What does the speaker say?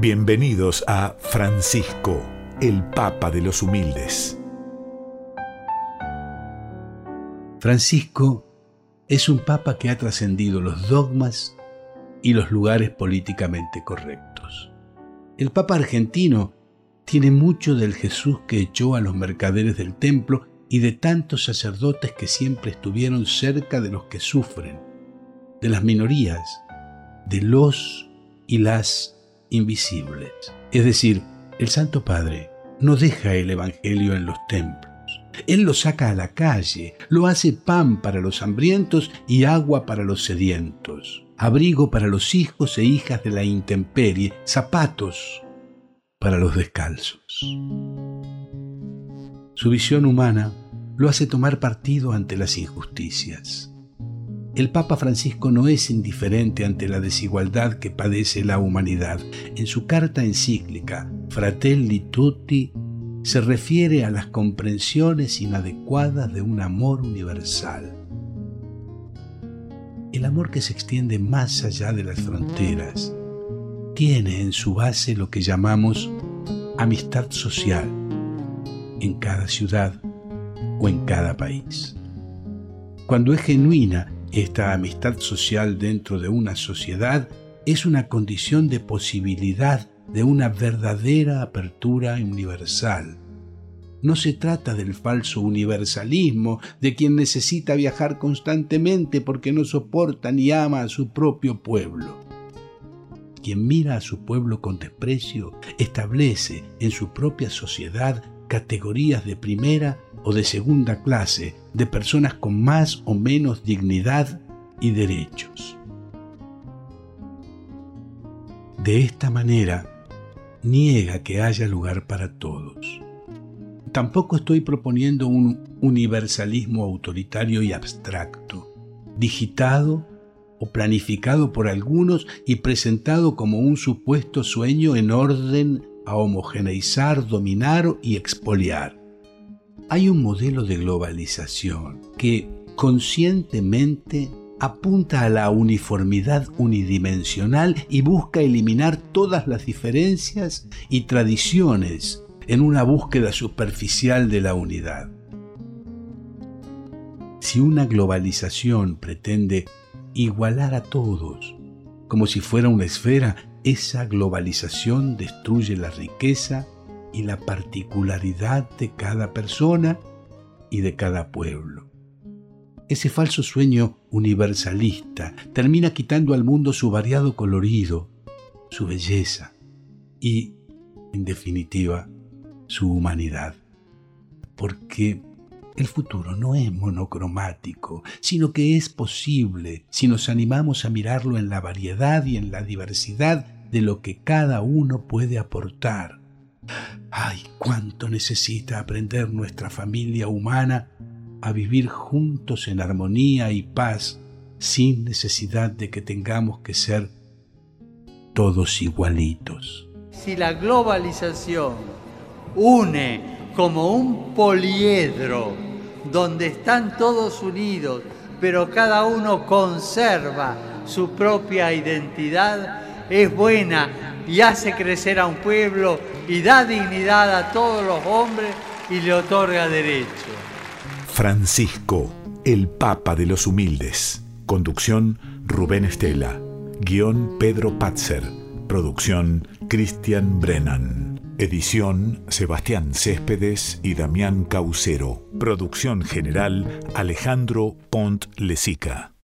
Bienvenidos a Francisco, el Papa de los Humildes. Francisco es un papa que ha trascendido los dogmas y los lugares políticamente correctos. El papa argentino tiene mucho del Jesús que echó a los mercaderes del templo y de tantos sacerdotes que siempre estuvieron cerca de los que sufren, de las minorías, de los y las invisibles. Es decir, el Santo Padre no deja el Evangelio en los templos. Él lo saca a la calle, lo hace pan para los hambrientos y agua para los sedientos, abrigo para los hijos e hijas de la intemperie, zapatos para los descalzos. Su visión humana lo hace tomar partido ante las injusticias. El Papa Francisco no es indiferente ante la desigualdad que padece la humanidad. En su carta encíclica Fratelli Tutti se refiere a las comprensiones inadecuadas de un amor universal. El amor que se extiende más allá de las fronteras tiene en su base lo que llamamos amistad social en cada ciudad o en cada país. Cuando es genuina esta amistad social dentro de una sociedad es una condición de posibilidad de una verdadera apertura universal. No se trata del falso universalismo de quien necesita viajar constantemente porque no soporta ni ama a su propio pueblo. Quien mira a su pueblo con desprecio establece en su propia sociedad categorías de primera o de segunda clase de personas con más o menos dignidad y derechos. De esta manera, niega que haya lugar para todos. Tampoco estoy proponiendo un universalismo autoritario y abstracto, digitado o planificado por algunos y presentado como un supuesto sueño en orden a homogeneizar, dominar y expoliar hay un modelo de globalización que conscientemente apunta a la uniformidad unidimensional y busca eliminar todas las diferencias y tradiciones en una búsqueda superficial de la unidad. Si una globalización pretende igualar a todos, como si fuera una esfera, esa globalización destruye la riqueza y la particularidad de cada persona y de cada pueblo. Ese falso sueño universalista termina quitando al mundo su variado colorido, su belleza y, en definitiva, su humanidad. Porque el futuro no es monocromático, sino que es posible si nos animamos a mirarlo en la variedad y en la diversidad de lo que cada uno puede aportar Ay, cuánto necesita aprender nuestra familia humana a vivir juntos en armonía y paz sin necesidad de que tengamos que ser todos igualitos. Si la globalización une como un poliedro donde están todos unidos, pero cada uno conserva su propia identidad, es buena y hace crecer a un pueblo y da dignidad a todos los hombres y le otorga derechos. Francisco, el Papa de los Humildes. Conducción Rubén Estela. Guión Pedro Patzer. Producción Cristian Brennan. Edición Sebastián Céspedes y Damián Caucero. Producción general Alejandro Pont Lesica.